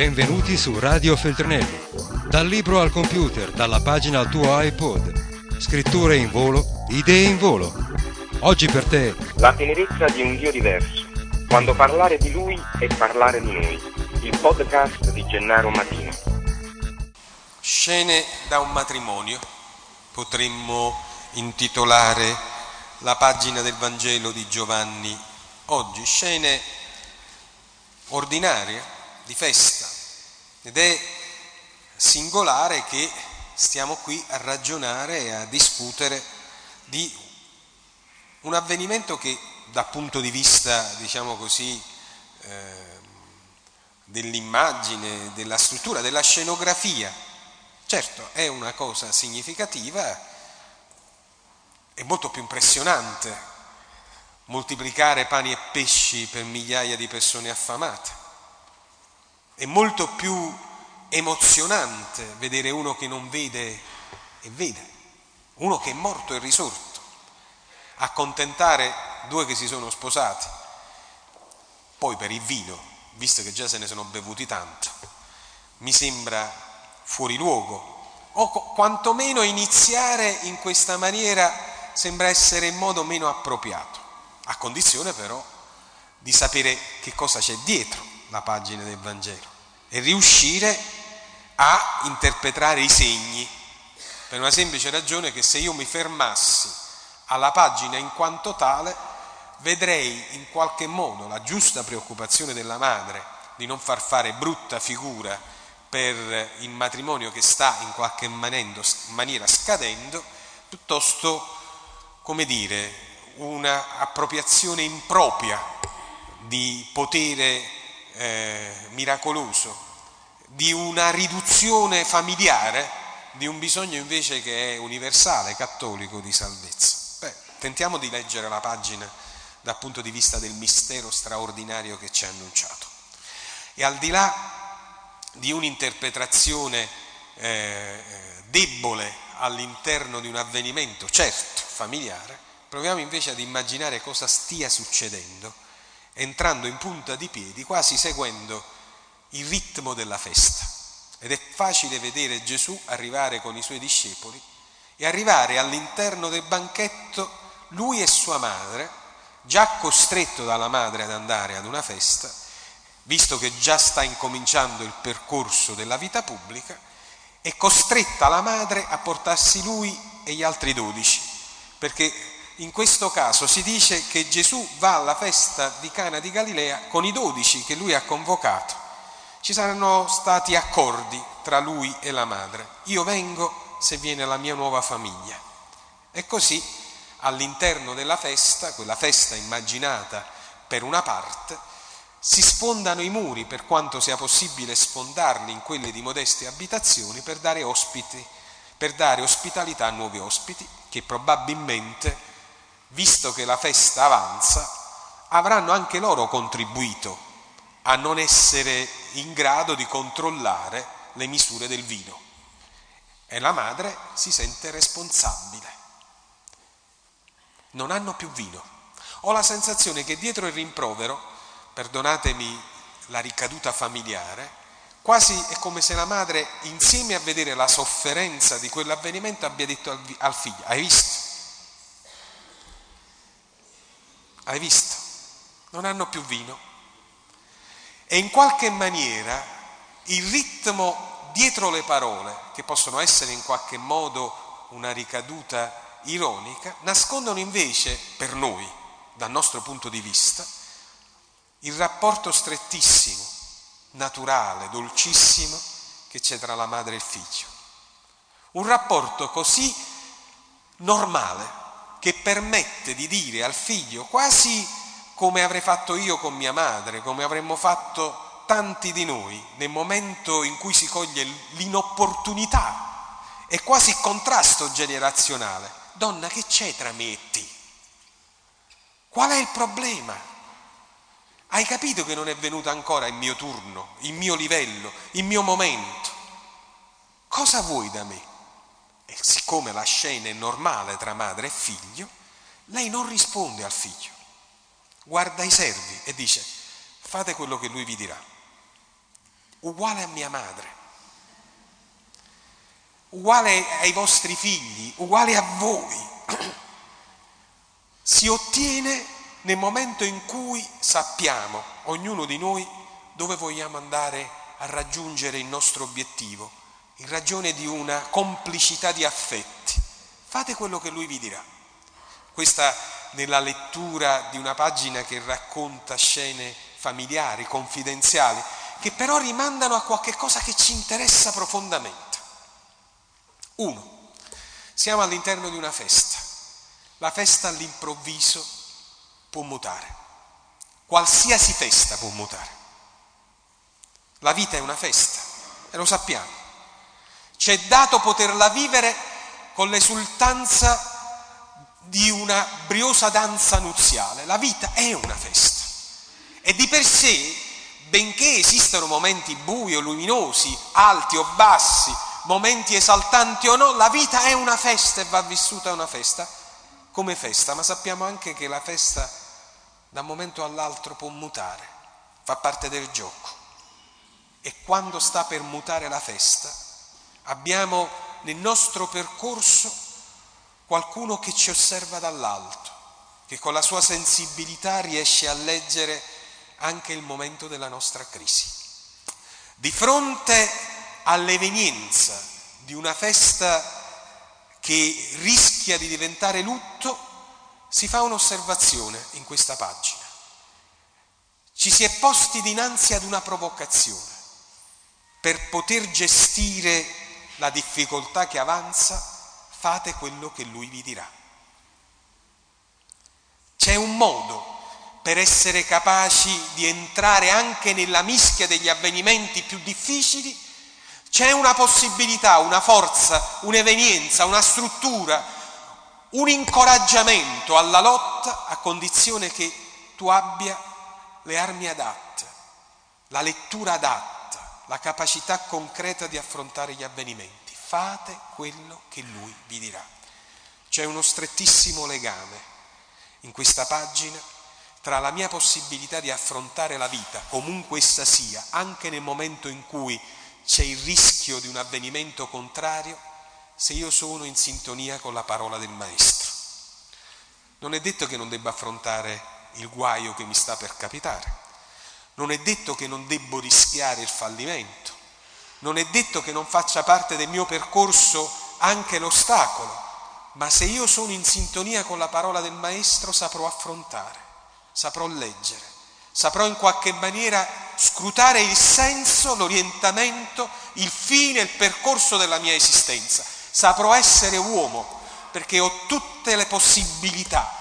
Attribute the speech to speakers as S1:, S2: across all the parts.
S1: Benvenuti su Radio Feltrinelli. Dal libro al computer, dalla pagina al tuo iPod. Scritture in volo, idee in volo. Oggi per te.
S2: La tenerezza di un Dio diverso. Quando parlare di Lui è parlare di noi. Il podcast di Gennaro Matino.
S3: Scene da un matrimonio. Potremmo intitolare la pagina del Vangelo di Giovanni oggi. Scene ordinarie di festa ed è singolare che stiamo qui a ragionare e a discutere di un avvenimento che dal punto di vista, diciamo così, eh, dell'immagine, della struttura, della scenografia, certo è una cosa significativa, è molto più impressionante moltiplicare pani e pesci per migliaia di persone affamate. È molto più emozionante vedere uno che non vede e vede, uno che è morto e risorto, accontentare due che si sono sposati, poi per il vino, visto che già se ne sono bevuti tanto, mi sembra fuori luogo, o quantomeno iniziare in questa maniera sembra essere il modo meno appropriato, a condizione però di sapere che cosa c'è dietro la pagina del Vangelo riuscire a interpretare i segni, per una semplice ragione che se io mi fermassi alla pagina in quanto tale, vedrei in qualche modo la giusta preoccupazione della madre di non far fare brutta figura per il matrimonio che sta in qualche maniera scadendo, piuttosto, come dire, una appropriazione impropria di potere eh, miracoloso, di una riduzione familiare di un bisogno invece che è universale, cattolico di salvezza. Beh, tentiamo di leggere la pagina dal punto di vista del mistero straordinario che ci ha annunciato. E al di là di un'interpretazione eh, debole all'interno di un avvenimento, certo, familiare, proviamo invece ad immaginare cosa stia succedendo entrando in punta di piedi, quasi seguendo il ritmo della festa. Ed è facile vedere Gesù arrivare con i suoi discepoli e arrivare all'interno del banchetto lui e sua madre, già costretto dalla madre ad andare ad una festa, visto che già sta incominciando il percorso della vita pubblica, è costretta la madre a portarsi lui e gli altri dodici, perché in questo caso si dice che Gesù va alla festa di Cana di Galilea con i dodici che lui ha convocato. Ci saranno stati accordi tra lui e la madre. Io vengo se viene la mia nuova famiglia. E così all'interno della festa, quella festa immaginata per una parte, si sfondano i muri per quanto sia possibile sfondarli in quelle di modeste abitazioni per dare ospiti, per dare ospitalità a nuovi ospiti che probabilmente visto che la festa avanza, avranno anche loro contribuito a non essere in grado di controllare le misure del vino. E la madre si sente responsabile. Non hanno più vino. Ho la sensazione che dietro il rimprovero, perdonatemi la ricaduta familiare, quasi è come se la madre, insieme a vedere la sofferenza di quell'avvenimento, abbia detto al figlio, hai visto? Hai visto? Non hanno più vino. E in qualche maniera il ritmo dietro le parole, che possono essere in qualche modo una ricaduta ironica, nascondono invece per noi, dal nostro punto di vista, il rapporto strettissimo, naturale, dolcissimo che c'è tra la madre e il figlio. Un rapporto così normale che permette di dire al figlio, quasi come avrei fatto io con mia madre, come avremmo fatto tanti di noi, nel momento in cui si coglie l'inopportunità e quasi il contrasto generazionale. Donna, che c'è tra me e te? Qual è il problema? Hai capito che non è venuto ancora il mio turno, il mio livello, il mio momento? Cosa vuoi da me? E siccome la scena è normale tra madre e figlio, lei non risponde al figlio, guarda i servi e dice fate quello che lui vi dirà. uguale a mia madre, uguale ai vostri figli, uguale a voi, si ottiene nel momento in cui sappiamo, ognuno di noi, dove vogliamo andare a raggiungere il nostro obiettivo, in ragione di una complicità di affetti. Fate quello che lui vi dirà. Questa nella lettura di una pagina che racconta scene familiari, confidenziali, che però rimandano a qualche cosa che ci interessa profondamente. Uno, siamo all'interno di una festa. La festa all'improvviso può mutare. Qualsiasi festa può mutare. La vita è una festa e lo sappiamo. Ci è dato poterla vivere con l'esultanza di una briosa danza nuziale. La vita è una festa e di per sé, benché esistano momenti bui o luminosi, alti o bassi, momenti esaltanti o no, la vita è una festa e va vissuta una festa come festa, ma sappiamo anche che la festa da un momento all'altro può mutare, fa parte del gioco. E quando sta per mutare la festa, abbiamo nel nostro percorso qualcuno che ci osserva dall'alto, che con la sua sensibilità riesce a leggere anche il momento della nostra crisi. Di fronte all'evenienza di una festa che rischia di diventare lutto, si fa un'osservazione in questa pagina. Ci si è posti dinanzi ad una provocazione. Per poter gestire la difficoltà che avanza, fate quello che lui vi dirà. C'è un modo per essere capaci di entrare anche nella mischia degli avvenimenti più difficili, c'è una possibilità, una forza, un'evenienza, una struttura, un incoraggiamento alla lotta a condizione che tu abbia le armi adatte, la lettura adatta, la capacità concreta di affrontare gli avvenimenti. Fate quello che lui vi dirà. C'è uno strettissimo legame in questa pagina tra la mia possibilità di affrontare la vita, comunque essa sia, anche nel momento in cui c'è il rischio di un avvenimento contrario, se io sono in sintonia con la parola del Maestro. Non è detto che non debba affrontare il guaio che mi sta per capitare, non è detto che non debbo rischiare il fallimento, non è detto che non faccia parte del mio percorso anche l'ostacolo, ma se io sono in sintonia con la parola del Maestro saprò affrontare saprò leggere, saprò in qualche maniera scrutare il senso, l'orientamento, il fine, il percorso della mia esistenza. Saprò essere uomo perché ho tutte le possibilità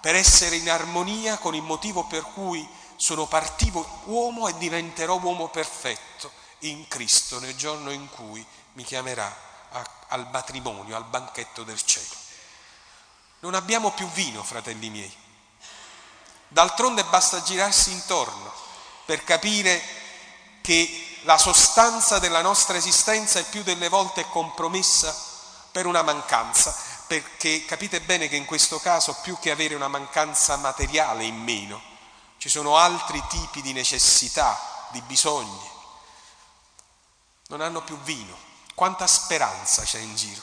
S3: per essere in armonia con il motivo per cui sono partito uomo e diventerò uomo perfetto in Cristo nel giorno in cui mi chiamerà a, al matrimonio, al banchetto del cielo. Non abbiamo più vino, fratelli miei. D'altronde basta girarsi intorno per capire che la sostanza della nostra esistenza è più delle volte compromessa per una mancanza, perché capite bene che in questo caso più che avere una mancanza materiale in meno, ci sono altri tipi di necessità, di bisogni. Non hanno più vino. Quanta speranza c'è in giro?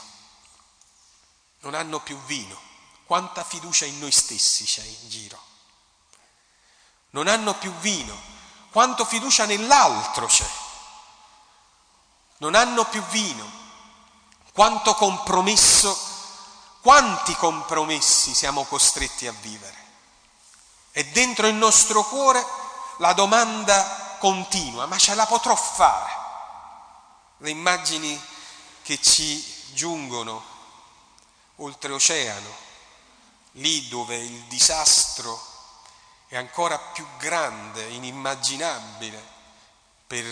S3: Non hanno più vino. Quanta fiducia in noi stessi c'è in giro? non hanno più vino, quanto fiducia nell'altro c'è, non hanno più vino, quanto compromesso, quanti compromessi siamo costretti a vivere. E dentro il nostro cuore la domanda continua, ma ce la potrò fare? Le immagini che ci giungono oltreoceano, lì dove il disastro è ancora più grande, inimmaginabile per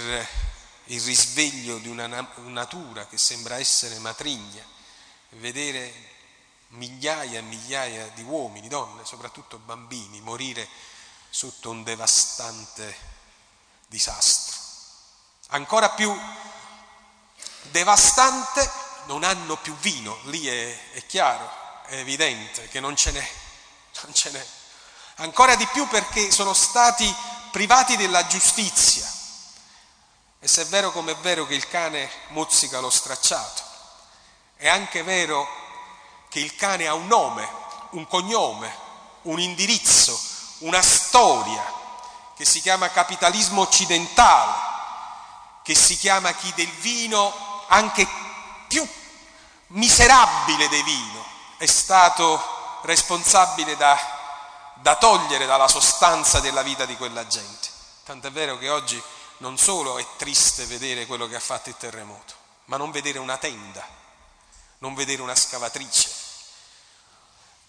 S3: il risveglio di una natura che sembra essere matrigna, vedere migliaia e migliaia di uomini, donne, soprattutto bambini, morire sotto un devastante disastro. Ancora più devastante, non hanno più vino, lì è, è chiaro, è evidente che non ce n'è, non ce n'è ancora di più perché sono stati privati della giustizia. E se è vero come è vero che il cane mozzica lo stracciato, è anche vero che il cane ha un nome, un cognome, un indirizzo, una storia che si chiama capitalismo occidentale, che si chiama chi del vino anche più miserabile dei vino è stato responsabile da, da togliere dalla sostanza della vita di quella gente. Tant'è vero che oggi non solo è triste vedere quello che ha fatto il terremoto, ma non vedere una tenda, non vedere una scavatrice,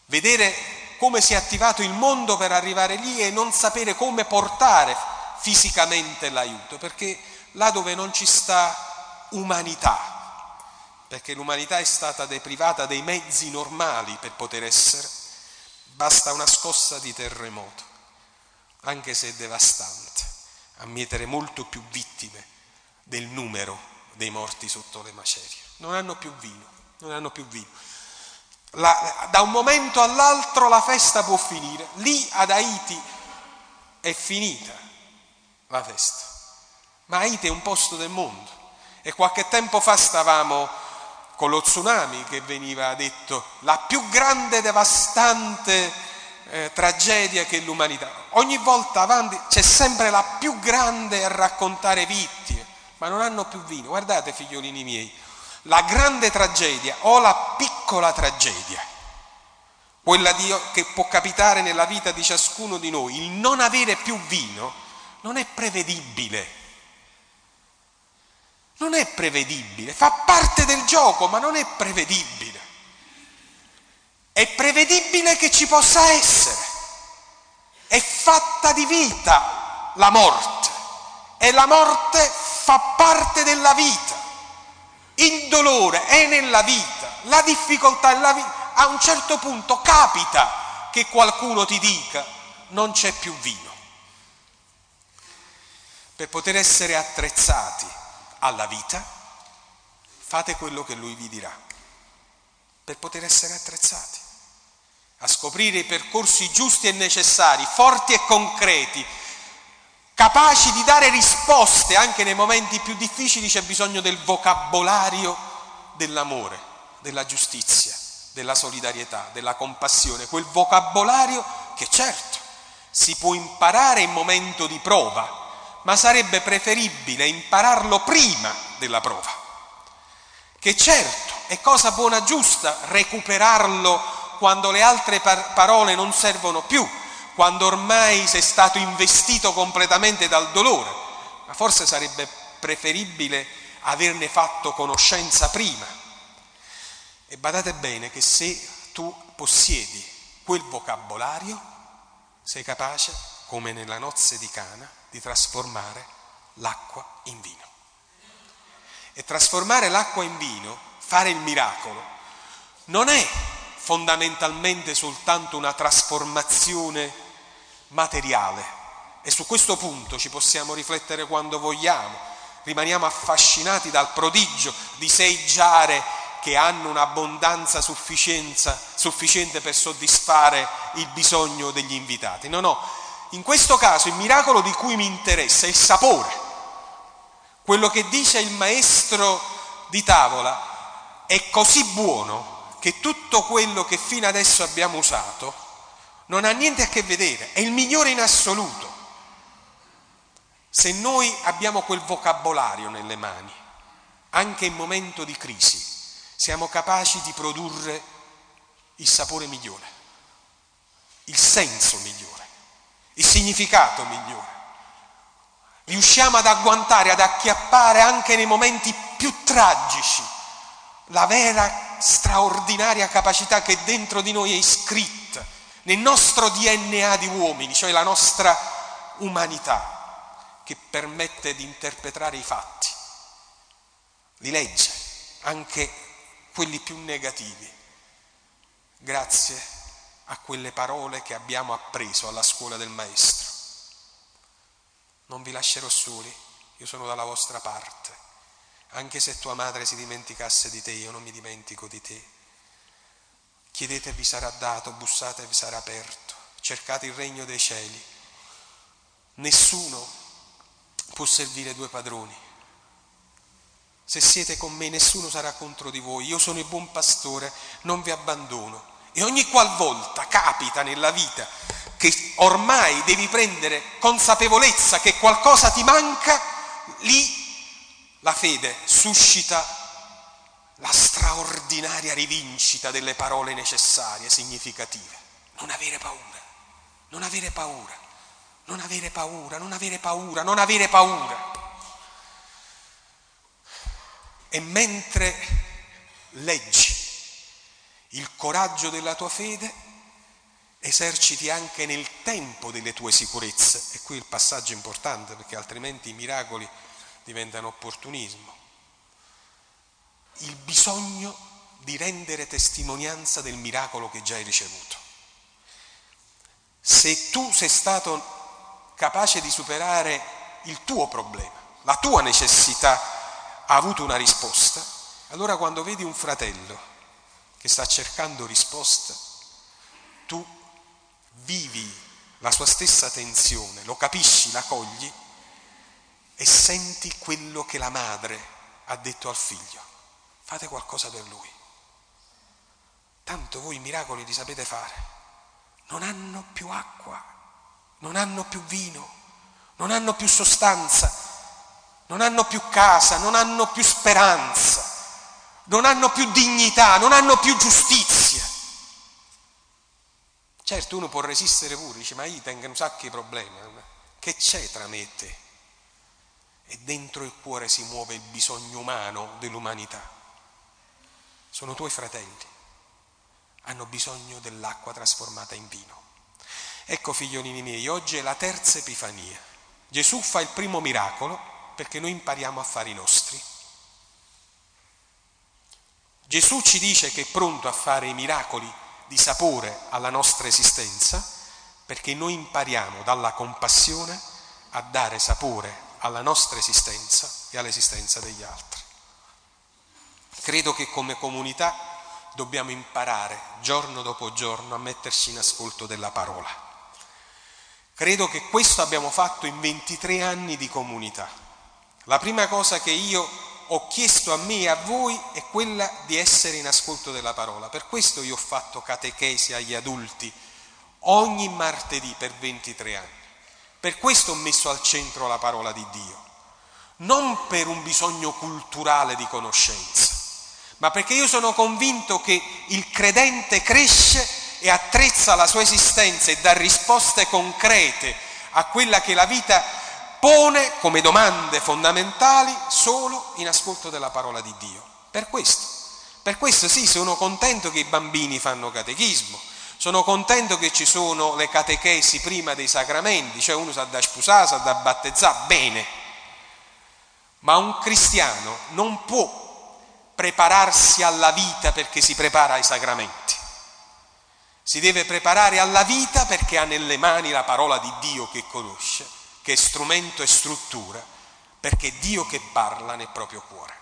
S3: vedere come si è attivato il mondo per arrivare lì e non sapere come portare fisicamente l'aiuto, perché là dove non ci sta umanità, perché l'umanità è stata deprivata dei mezzi normali per poter essere, basta una scossa di terremoto, anche se devastante, a mietere molto più vittime del numero dei morti sotto le macerie. Non hanno più vino, non hanno più vino. La, da un momento all'altro la festa può finire. Lì ad Haiti è finita la festa. Ma Haiti è un posto del mondo. E qualche tempo fa stavamo con lo tsunami che veniva detto la più grande devastante eh, tragedia che l'umanità. Ogni volta avanti c'è sempre la più grande a raccontare vittime, ma non hanno più vino. Guardate figliolini miei, la grande tragedia o la piccola tragedia, quella di, che può capitare nella vita di ciascuno di noi, il non avere più vino, non è prevedibile. Non è prevedibile, fa parte del gioco, ma non è prevedibile. È prevedibile che ci possa essere. È fatta di vita la morte e la morte fa parte della vita. Il dolore è nella vita, la difficoltà è nella vita. A un certo punto capita che qualcuno ti dica non c'è più vino. Per poter essere attrezzati alla vita, fate quello che lui vi dirà, per poter essere attrezzati a scoprire i percorsi giusti e necessari, forti e concreti, capaci di dare risposte anche nei momenti più difficili, c'è bisogno del vocabolario dell'amore, della giustizia, della solidarietà, della compassione, quel vocabolario che certo si può imparare in momento di prova, ma sarebbe preferibile impararlo prima della prova, che certo è cosa buona giusta recuperarlo quando le altre par- parole non servono più, quando ormai sei stato investito completamente dal dolore, ma forse sarebbe preferibile averne fatto conoscenza prima. E badate bene che se tu possiedi quel vocabolario, sei capace, come nella nozze di Cana, di trasformare l'acqua in vino. E trasformare l'acqua in vino, fare il miracolo, non è fondamentalmente soltanto una trasformazione materiale. E su questo punto ci possiamo riflettere quando vogliamo. Rimaniamo affascinati dal prodigio di sei giare che hanno un'abbondanza sufficiente per soddisfare il bisogno degli invitati. No, no, in questo caso il miracolo di cui mi interessa è il sapore. Quello che dice il maestro di tavola è così buono che tutto quello che fino adesso abbiamo usato non ha niente a che vedere, è il migliore in assoluto. Se noi abbiamo quel vocabolario nelle mani, anche in momento di crisi, siamo capaci di produrre il sapore migliore, il senso migliore il significato migliore. Riusciamo ad agguantare, ad acchiappare anche nei momenti più tragici la vera straordinaria capacità che dentro di noi è iscritta nel nostro DNA di uomini, cioè la nostra umanità, che permette di interpretare i fatti, li legge, anche quelli più negativi, grazie a quelle parole che abbiamo appreso alla scuola del Maestro. Non vi lascerò soli, io sono dalla vostra parte. Anche se tua madre si dimenticasse di te, io non mi dimentico di te. Chiedete e vi sarà dato, bussate e vi sarà aperto, cercate il regno dei cieli. Nessuno può servire due padroni, Se siete con me nessuno sarà contro di voi, io sono il buon pastore, non vi abbandono. E ogni qualvolta capita nella vita che ormai devi prendere consapevolezza che qualcosa ti manca, lì la fede suscita la straordinaria rivincita delle parole necessarie, significative. Non avere paura, non avere paura, non avere paura, non avere paura, non avere paura. E mentre leggi il coraggio della tua fede, eserciti anche nel tempo delle tue sicurezze. E qui il passaggio importante perché altrimenti i miracoli diventano opportunismo. Il bisogno di rendere testimonianza del miracolo che già hai ricevuto. Se tu sei stato capace di superare il tuo problema, la tua necessità ha avuto una risposta, allora quando vedi un fratello che sta cercando risposta, tu vivi la sua stessa tensione, lo capisci, la cogli e senti quello che la madre ha detto al figlio. Fate qualcosa per lui. Tanto voi i miracoli li sapete fare. Non hanno più acqua, non hanno più vino, non hanno più sostanza, non hanno più casa, non hanno più speranza, non hanno più dignità, non hanno più giustizia. Certo uno può resistere pure, dice ma io tengo un sacco di problemi, che c'è tra me e te? E dentro il cuore si muove il bisogno umano dell'umanità. Sono tuoi fratelli, hanno bisogno dell'acqua trasformata in vino. Ecco figliolini miei, oggi è la terza Epifania. Gesù fa il primo miracolo perché noi impariamo a fare i nostri. Gesù ci dice che è pronto a fare i miracoli di sapore alla nostra esistenza perché noi impariamo dalla compassione a dare sapore alla nostra esistenza e all'esistenza degli altri. Credo che come comunità dobbiamo imparare giorno dopo giorno a metterci in ascolto della parola. Credo che questo abbiamo fatto in 23 anni di comunità. La prima cosa che io ho chiesto a me e a voi è quella di essere in ascolto della parola. Per questo io ho fatto catechesi agli adulti ogni martedì per 23 anni. Per questo ho messo al centro la parola di Dio. Non per un bisogno culturale di conoscenza, ma perché io sono convinto che il credente cresce e attrezza la sua esistenza e dà risposte concrete a quella che la vita pone come domande fondamentali solo in ascolto della parola di Dio. Per questo, per questo sì, sono contento che i bambini fanno catechismo, sono contento che ci sono le catechesi prima dei sacramenti, cioè uno sa da sposare, sa da battezzare, bene. Ma un cristiano non può prepararsi alla vita perché si prepara ai sacramenti. Si deve preparare alla vita perché ha nelle mani la parola di Dio che conosce che è strumento e struttura, perché è Dio che parla nel proprio cuore.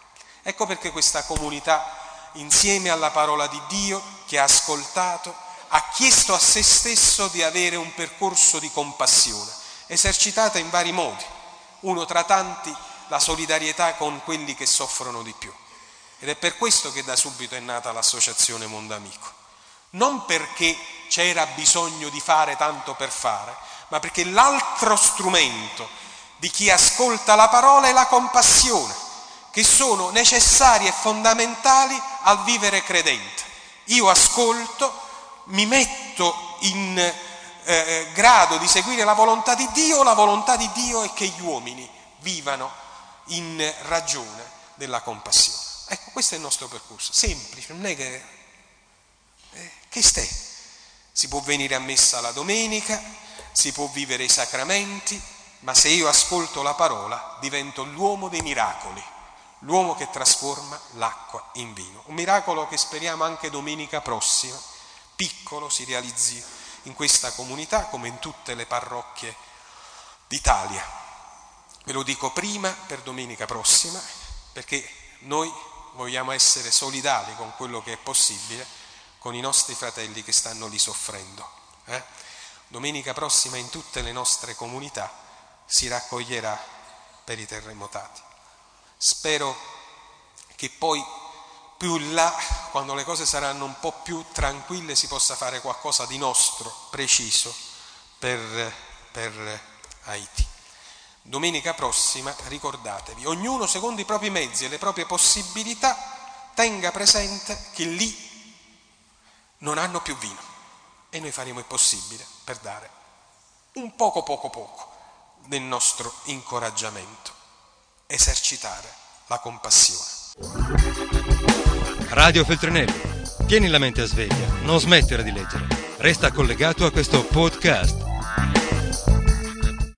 S3: Ecco perché questa comunità, insieme alla parola di Dio che ha ascoltato, ha chiesto a se stesso di avere un percorso di compassione, esercitata in vari modi, uno tra tanti la solidarietà con quelli che soffrono di più. Ed è per questo che da subito è nata l'associazione Mondo Amico. Non perché c'era bisogno di fare tanto per fare, ma perché l'altro strumento di chi ascolta la parola è la compassione, che sono necessarie e fondamentali al vivere credente. Io ascolto, mi metto in eh, eh, grado di seguire la volontà di Dio, la volontà di Dio è che gli uomini vivano in ragione della compassione. Ecco, questo è il nostro percorso, semplice, non è che... Eh, che stai? Si può venire a messa la domenica, si può vivere i sacramenti, ma se io ascolto la parola divento l'uomo dei miracoli, l'uomo che trasforma l'acqua in vino. Un miracolo che speriamo anche domenica prossima, piccolo, si realizzi in questa comunità come in tutte le parrocchie d'Italia. Ve lo dico prima per domenica prossima, perché noi vogliamo essere solidali con quello che è possibile con i nostri fratelli che stanno lì soffrendo. Eh? Domenica prossima in tutte le nostre comunità si raccoglierà per i terremotati. Spero che poi più in là, quando le cose saranno un po' più tranquille, si possa fare qualcosa di nostro, preciso, per, per Haiti. Domenica prossima ricordatevi, ognuno secondo i propri mezzi e le proprie possibilità tenga presente che lì non hanno più vino e noi faremo il possibile per dare un poco poco poco del nostro incoraggiamento, esercitare la compassione.
S1: Radio Feltrinelli. Tieni la mente a sveglia, non smettere di leggere. Resta collegato a questo podcast.